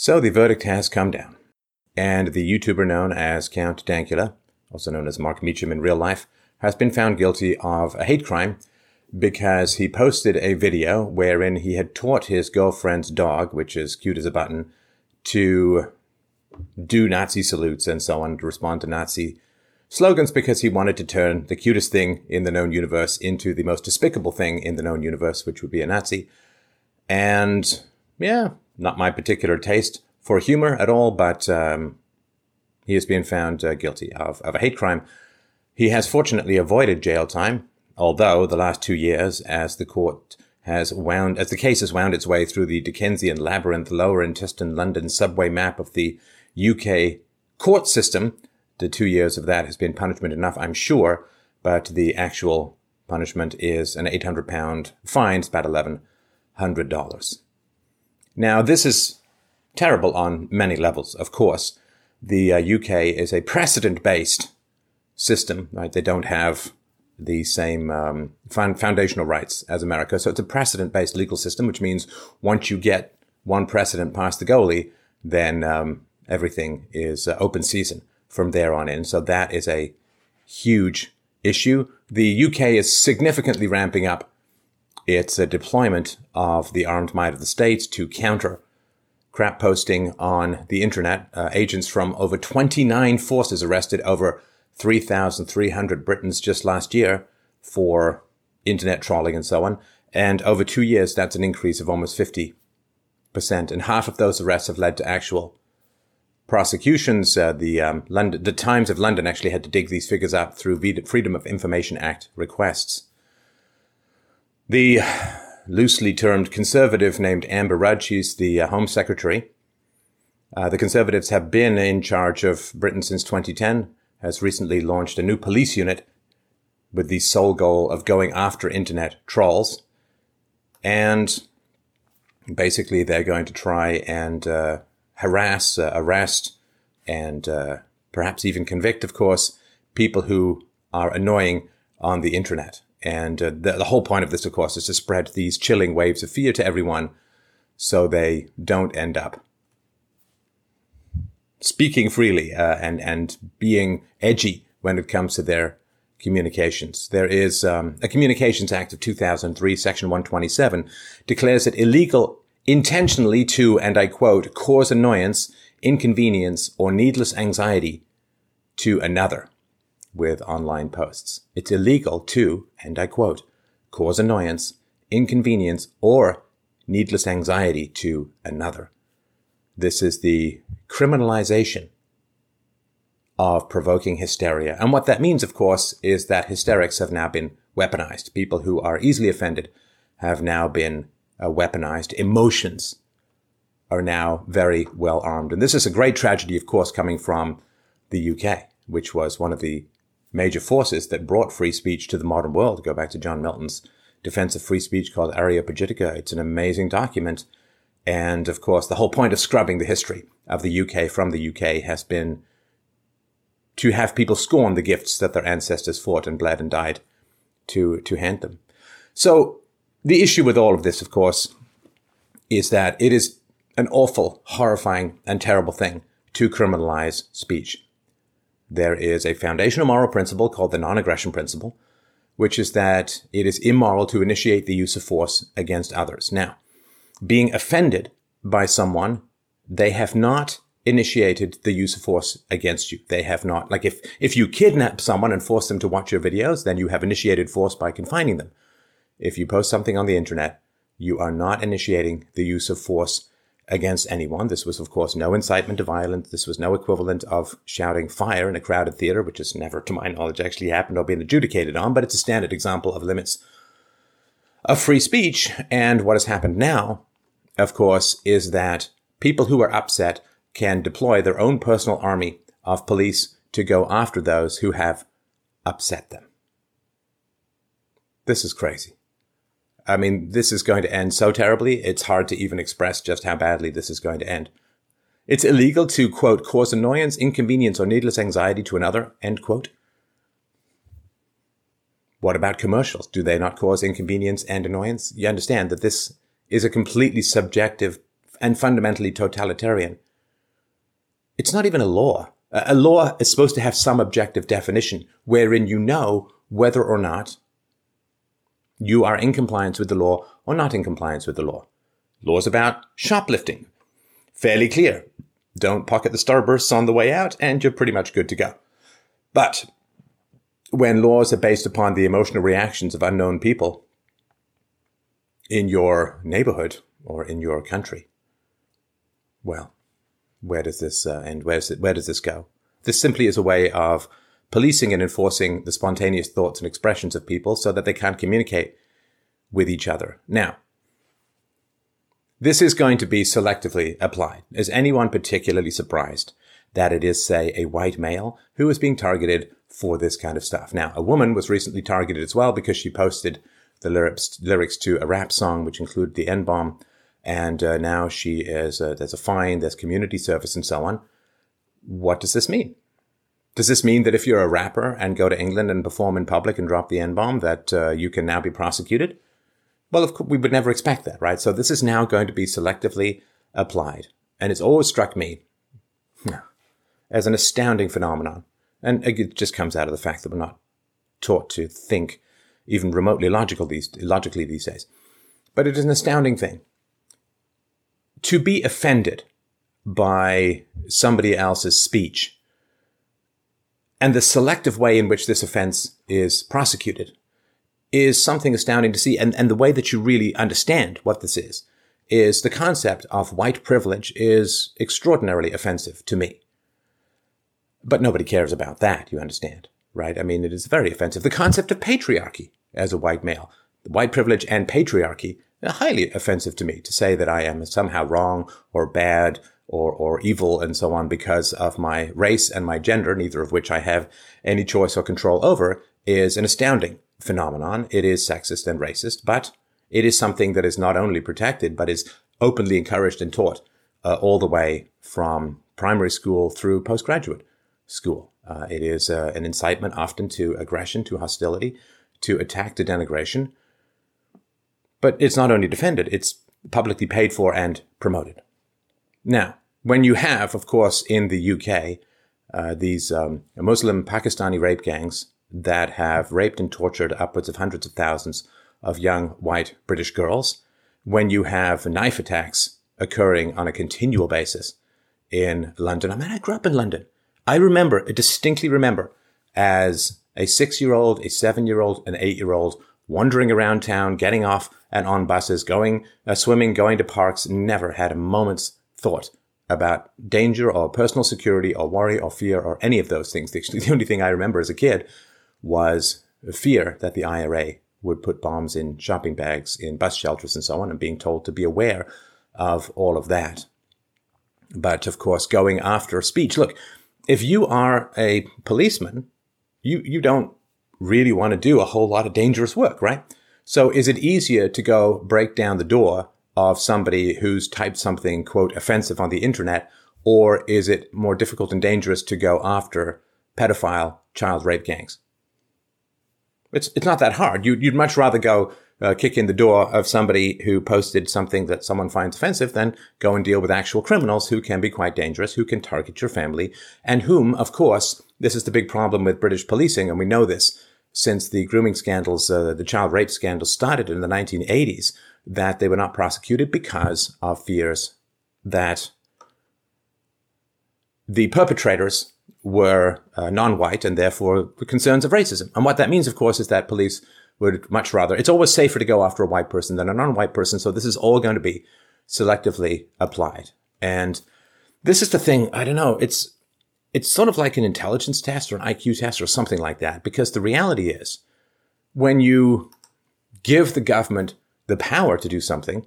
So the verdict has come down. And the YouTuber known as Count Dankula, also known as Mark Meechan in real life, has been found guilty of a hate crime because he posted a video wherein he had taught his girlfriend's dog, which is cute as a button, to do Nazi salutes and so on, to respond to Nazi slogans because he wanted to turn the cutest thing in the known universe into the most despicable thing in the known universe, which would be a Nazi. And yeah, not my particular taste for humor at all, but um, he has been found uh, guilty of, of a hate crime. He has fortunately avoided jail time, although the last two years, as the court has wound, as the case has wound its way through the Dickensian labyrinth, lower intestine London subway map of the UK court system, the two years of that has been punishment enough, I'm sure, but the actual punishment is an 800 pound fine, it's about $1,100. Now, this is terrible on many levels, of course. The uh, UK is a precedent based system, right? They don't have the same um, foundational rights as America. So it's a precedent based legal system, which means once you get one precedent past the goalie, then um, everything is uh, open season from there on in. So that is a huge issue. The UK is significantly ramping up its a deployment of the armed might of the states to counter crap posting on the internet. Uh, agents from over 29 forces arrested over 3,300 Britons just last year for internet trolling and so on. And over two years, that's an increase of almost 50%. And half of those arrests have led to actual prosecutions. Uh, the um, London, the Times of London actually had to dig these figures up through Freedom of Information Act requests. The loosely termed conservative named Amber Rudd, she's the uh, Home Secretary. Uh, the Conservatives have been in charge of Britain since 2010, has recently launched a new police unit with the sole goal of going after internet trolls. And basically, they're going to try and uh, harass, uh, arrest, and uh, perhaps even convict, of course, people who are annoying on the internet. And uh, the, the, whole point of this, of course, is to spread these chilling waves of fear to everyone so they don't end up speaking freely uh, and, and being edgy when it comes to their communications. There is um, a Communications Act of 2003, Section 127, declares it illegal intentionally to, and I quote, cause annoyance, inconvenience, or needless anxiety to another with online posts. It's illegal to, and I quote, cause annoyance, inconvenience, or needless anxiety to another. This is the criminalization of provoking hysteria. And what that means, of course, is that hysterics have now been weaponized. People who are easily offended have now been uh, weaponized. Emotions are now very well armed. And this is a great tragedy, of course, coming from the UK, which was one of the major forces that brought free speech to the modern world. Go back to John Milton's Defense of Free Speech called Areopagitica. It's an amazing document. And of course, the whole point of scrubbing the history of the UK from the UK has been to have people scorn the gifts that their ancestors fought and bled and died to, to hand them. So the issue with all of this, of course, is that it is an awful, horrifying, and terrible thing to criminalize speech. There is a foundational moral principle called the non-aggression principle, which is that it is immoral to initiate the use of force against others. Now, being offended by someone, they have not initiated the use of force against you. They have not, like if, if you kidnap someone and force them to watch your videos, then you have initiated force by confining them. If you post something on the internet, you are not initiating the use of force against anyone. This was, of course, no incitement to violence. This was no equivalent of shouting fire in a crowded theater, which has never, to my knowledge, actually happened or been adjudicated on, but it's a standard example of limits of free speech. And what has happened now, of course, is that people who are upset can deploy their own personal army of police to go after those who have upset them. This is crazy. I mean, this is going to end so terribly, it's hard to even express just how badly this is going to end. It's illegal to, quote, cause annoyance, inconvenience, or needless anxiety to another, end quote. What about commercials? Do they not cause inconvenience and annoyance? You understand that this is a completely subjective and fundamentally totalitarian. It's not even a law. A law is supposed to have some objective definition wherein you know whether or not you are in compliance with the law or not in compliance with the law. Laws about shoplifting. Fairly clear. Don't pocket the starbursts on the way out and you're pretty much good to go. But when laws are based upon the emotional reactions of unknown people in your neighborhood or in your country, well, where does this uh, end? Where does, it, where does this go? This simply is a way of policing and enforcing the spontaneous thoughts and expressions of people so that they can't communicate with each other. Now, this is going to be selectively applied. Is anyone particularly surprised that it is, say, a white male who is being targeted for this kind of stuff? Now, a woman was recently targeted as well because she posted the lyrics, lyrics to a rap song, which included the N bomb. And uh, now she is, uh, there's a fine, there's community service and so on. What does this mean? Does this mean that if you're a rapper and go to England and perform in public and drop the N bomb, that uh, you can now be prosecuted? Well, of course, we would never expect that, right? So this is now going to be selectively applied. And it's always struck me as an astounding phenomenon. And it just comes out of the fact that we're not taught to think even remotely logical these, logically these days. But it is an astounding thing. To be offended by somebody else's speech and the selective way in which this offense is prosecuted is something astounding to see. And, and the way that you really understand what this is, is the concept of white privilege is extraordinarily offensive to me. But nobody cares about that, you understand, right? I mean, it is very offensive. The concept of patriarchy as a white male, white privilege and patriarchy, are highly offensive to me to say that I am somehow wrong or bad or, or evil and so on because of my race and my gender, neither of which I have any choice or control over, is an astounding phenomenon. It is sexist and racist, but it is something that is not only protected, but is openly encouraged and taught uh, all the way from primary school through postgraduate school. Uh, it is uh, an incitement often to aggression, to hostility, to attack, to denigration. But it's not only defended, it's publicly paid for and promoted. Now, when you have, of course, in the UK, uh, these um, Muslim Pakistani rape gangs that have raped and tortured upwards of hundreds of thousands of young white British girls, when you have knife attacks occurring on a continual basis in London. I mean, I grew up in London. I remember, I distinctly remember, as a six year old, a seven year old, an eight year old wandering around town, getting off and on buses, going uh, swimming, going to parks, never had a moment's thought about danger or personal security or worry or fear or any of those things. The only thing I remember as a kid was fear that the IRA would put bombs in shopping bags, in bus shelters, and so on, and being told to be aware of all of that. But of course, going after a speech. Look, if you are a policeman, you, you don't really want to do a whole lot of dangerous work, right? So is it easier to go break down the door of somebody who's typed something, quote, offensive on the internet? Or is it more difficult and dangerous to go after pedophile child rape gangs? It's it's not that hard. You, you'd much rather go uh, kick in the door of somebody who posted something that someone finds offensive than go and deal with actual criminals who can be quite dangerous, who can target your family, and whom, of course, this is the big problem with British policing, and we know this since the grooming scandals, uh, the child rape scandals started in the 1980s, that they were not prosecuted because of fears that the perpetrators were uh, non-white and therefore concerns of racism. And what that means, of course, is that police would much rather, it's always safer to go after a white person than a non-white person. So this is all going to be selectively applied. And this is the thing, I don't know, it's, it's sort of like an intelligence test or an IQ test or something like that, because the reality is when you give the government the power to do something,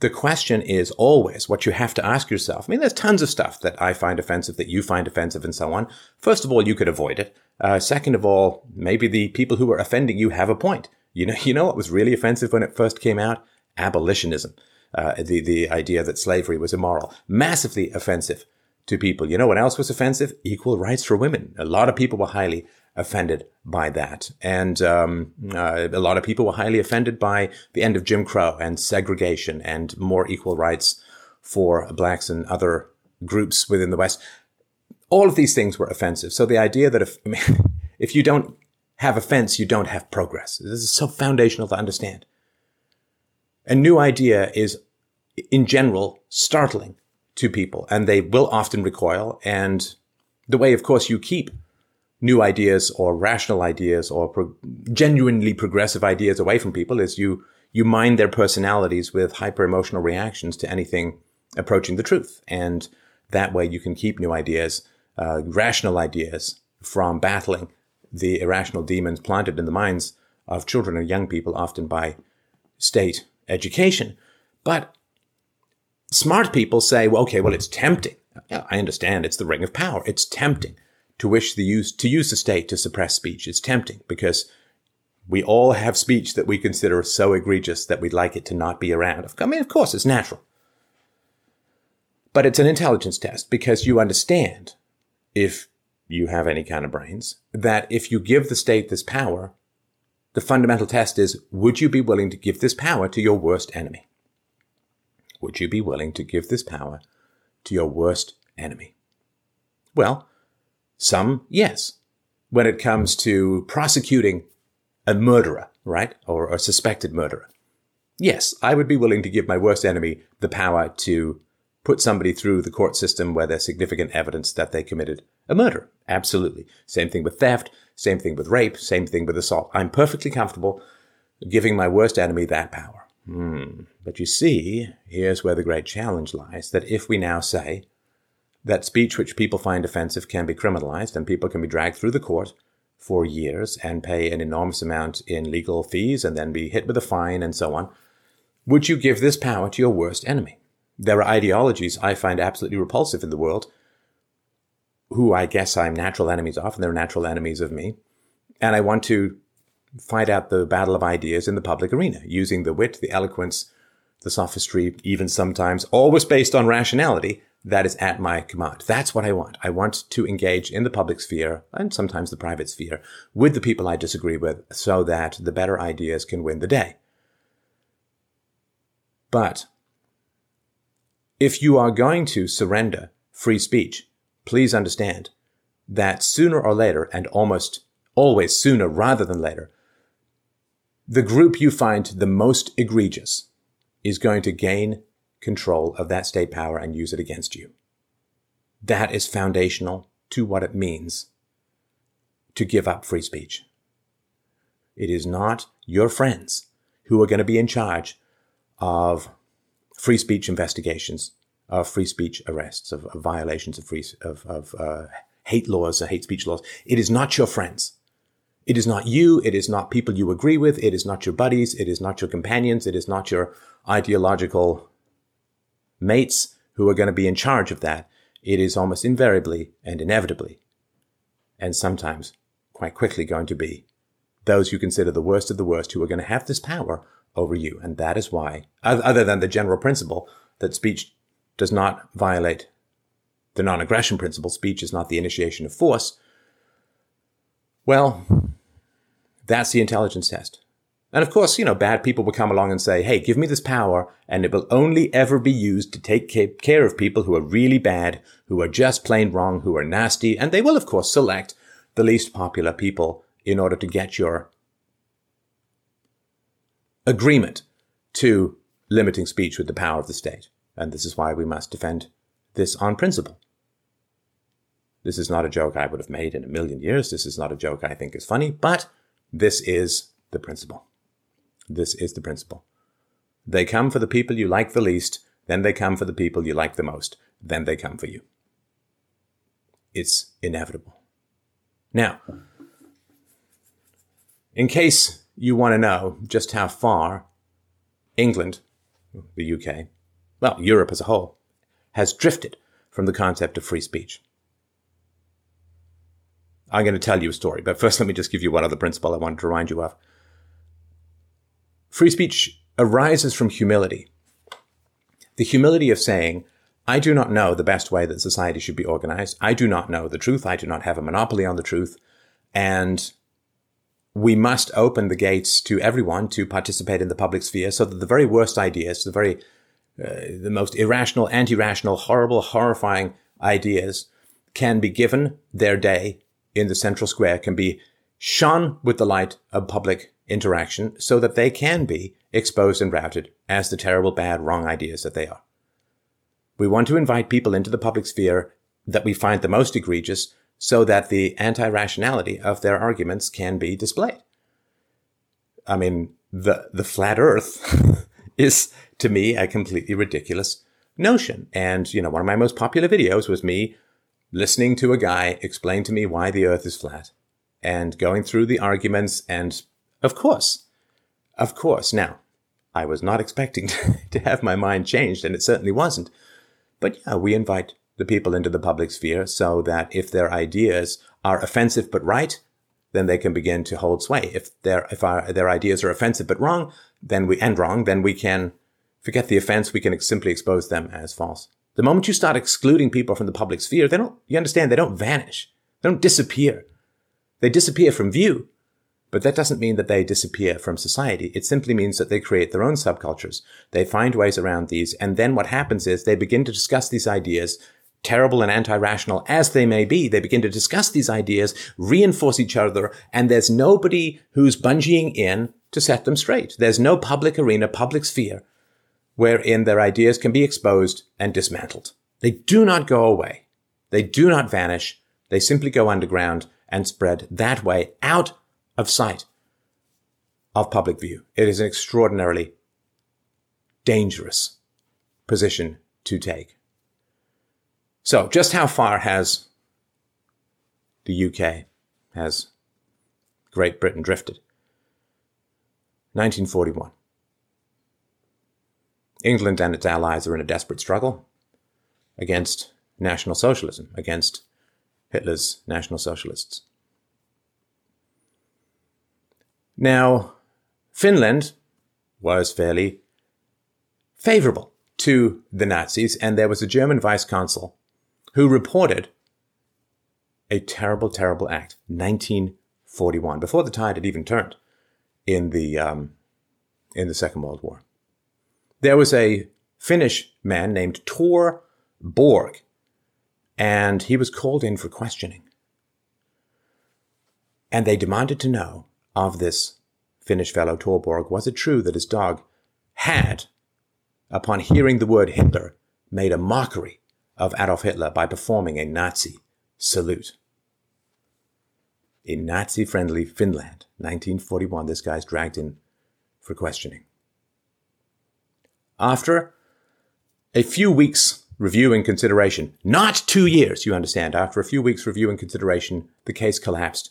the question is always what you have to ask yourself. I mean, there's tons of stuff that I find offensive, that you find offensive, and so on. First of all, you could avoid it. Uh, second of all, maybe the people who are offending you have a point. You know, you know what was really offensive when it first came out? Abolitionism. Uh, the, the idea that slavery was immoral. Massively offensive to people. You know what else was offensive? Equal rights for women. A lot of people were highly offended by that. And um, uh, a lot of people were highly offended by the end of Jim Crow and segregation and more equal rights for blacks and other groups within the West. All of these things were offensive. So the idea that if, if you don't have offense, you don't have progress. This is so foundational to understand. A new idea is, in general, startling to people, and they will often recoil. And the way, of course, you keep new ideas or rational ideas or pro- genuinely progressive ideas away from people is you you mind their personalities with hyper emotional reactions to anything approaching the truth, and that way you can keep new ideas, uh, rational ideas, from battling the irrational demons planted in the minds of children and young people, often by state education. But smart people say, well, okay, well, it's mm. tempting. I understand it's the ring of power. It's tempting to wish the use, to use the state to suppress speech. It's tempting because we all have speech that we consider so egregious that we'd like it to not be around. I mean, of course, it's natural. But it's an intelligence test because you understand, if you have any kind of brains, that if you give the state this power, the fundamental test is, would you be willing to give this power to your worst enemy? Would you be willing to give this power to your worst enemy? Well, some, yes. When it comes to prosecuting a murderer, right? Or a suspected murderer. Yes, I would be willing to give my worst enemy the power to put somebody through the court system where there's significant evidence that they committed a murder. Absolutely. Same thing with theft, same thing with rape, same thing with assault. I'm perfectly comfortable giving my worst enemy that power. Hmm. But you see, here's where the great challenge lies that if we now say that speech which people find offensive can be criminalized and people can be dragged through the court for years and pay an enormous amount in legal fees and then be hit with a fine and so on, would you give this power to your worst enemy? There are ideologies I find absolutely repulsive in the world, who I guess I'm natural enemies of, and they're natural enemies of me. And I want to fight out the battle of ideas in the public arena, using the wit, the eloquence, the sophistry, even sometimes, always based on rationality, that is at my command. That's what I want. I want to engage in the public sphere and sometimes the private sphere with the people I disagree with so that the better ideas can win the day. But if you are going to surrender free speech, please understand that sooner or later, and almost always sooner rather than later, the group you find the most egregious is going to gain control of that state power and use it against you. That is foundational to what it means to give up free speech. It is not your friends who are going to be in charge of free speech investigations, of free speech arrests, of, of violations of free of, of uh, hate laws, or hate speech laws. It is not your friends. It is not you. It is not people you agree with. It is not your buddies. It is not your companions. It is not your ideological mates who are going to be in charge of that. It is almost invariably and inevitably, and sometimes quite quickly going to be those you consider the worst of the worst who are going to have this power over you. And that is why, other than the general principle that speech does not violate the non aggression principle, speech is not the initiation of force. Well, that's the intelligence test. And of course, you know, bad people will come along and say, hey, give me this power, and it will only ever be used to take care of people who are really bad, who are just plain wrong, who are nasty, and they will, of course, select the least popular people in order to get your agreement to limiting speech with the power of the state. And this is why we must defend this on principle. This is not a joke I would have made in a million years. This is not a joke I think is funny, but this is the principle. This is the principle. They come for the people you like the least, then they come for the people you like the most, then they come for you. It's inevitable. Now, in case you want to know just how far England, the UK, well, Europe as a whole, has drifted from the concept of free speech. I'm going to tell you a story, but first let me just give you one other principle I wanted to remind you of. Free speech arises from humility. The humility of saying, I do not know the best way that society should be organized. I do not know the truth. I do not have a monopoly on the truth. And we must open the gates to everyone to participate in the public sphere so that the very worst ideas, the very uh, the most irrational, anti-rational, horrible, horrifying ideas can be given their day in the central square, can be shone with the light of public interaction so that they can be exposed and routed as the terrible, bad, wrong ideas that they are. We want to invite people into the public sphere that we find the most egregious so that the anti-rationality of their arguments can be displayed. I mean, the, the flat earth is to me a completely ridiculous notion. And, you know, one of my most popular videos was me listening to a guy explain to me why the earth is flat and going through the arguments. And of course, of course, now I was not expecting to have my mind changed and it certainly wasn't. But yeah, we invite the people into the public sphere so that if their ideas are offensive but right, then they can begin to hold sway. If their if our, their ideas are offensive but wrong, then we and wrong, then we can forget the offense. We can simply expose them as false. The moment you start excluding people from the public sphere, they don't. You understand? They don't vanish. They don't disappear. They disappear from view, but that doesn't mean that they disappear from society. It simply means that they create their own subcultures. They find ways around these, and then what happens is they begin to discuss these ideas terrible and anti-rational as they may be, they begin to discuss these ideas, reinforce each other, and there's nobody who's bungeeing in to set them straight. There's no public arena, public sphere wherein their ideas can be exposed and dismantled. They do not go away. They do not vanish. They simply go underground and spread that way out of sight of public view. It is an extraordinarily dangerous position to take. So, just how far has the UK, has Great Britain drifted? 1941. England and its allies are in a desperate struggle against National Socialism, against Hitler's National Socialists. Now, Finland was fairly favorable to the Nazis, and there was a German vice consul who reported a terrible, terrible act, 1941, before the tide had even turned in the um, in the Second World War. There was a Finnish man named Tor Borg, and he was called in for questioning. And they demanded to know of this Finnish fellow Tor Borg, was it true that his dog had, upon hearing the word Hitler, made a mockery of Adolf Hitler by performing a Nazi salute? In Nazi friendly Finland, 1941, this guy's dragged in for questioning. After a few weeks review and consideration, not two years, you understand, after a few weeks review and consideration, the case collapsed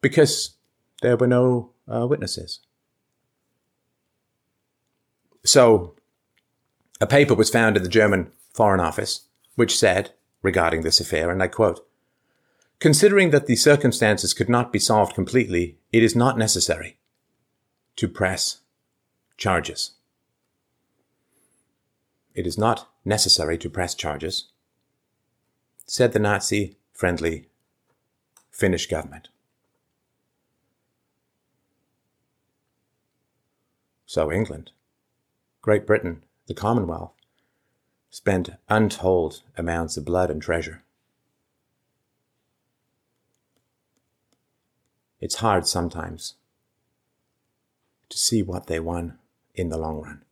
because there were no uh, witnesses. So, a paper was found in the German Foreign Office which said, regarding this affair, and I quote, Considering that the circumstances could not be solved completely, it is not necessary to press charges. It is not necessary to press charges, said the Nazi friendly Finnish government. So England, Great Britain, the Commonwealth, spent untold amounts of blood and treasure. It's hard sometimes to see what they won in the long run.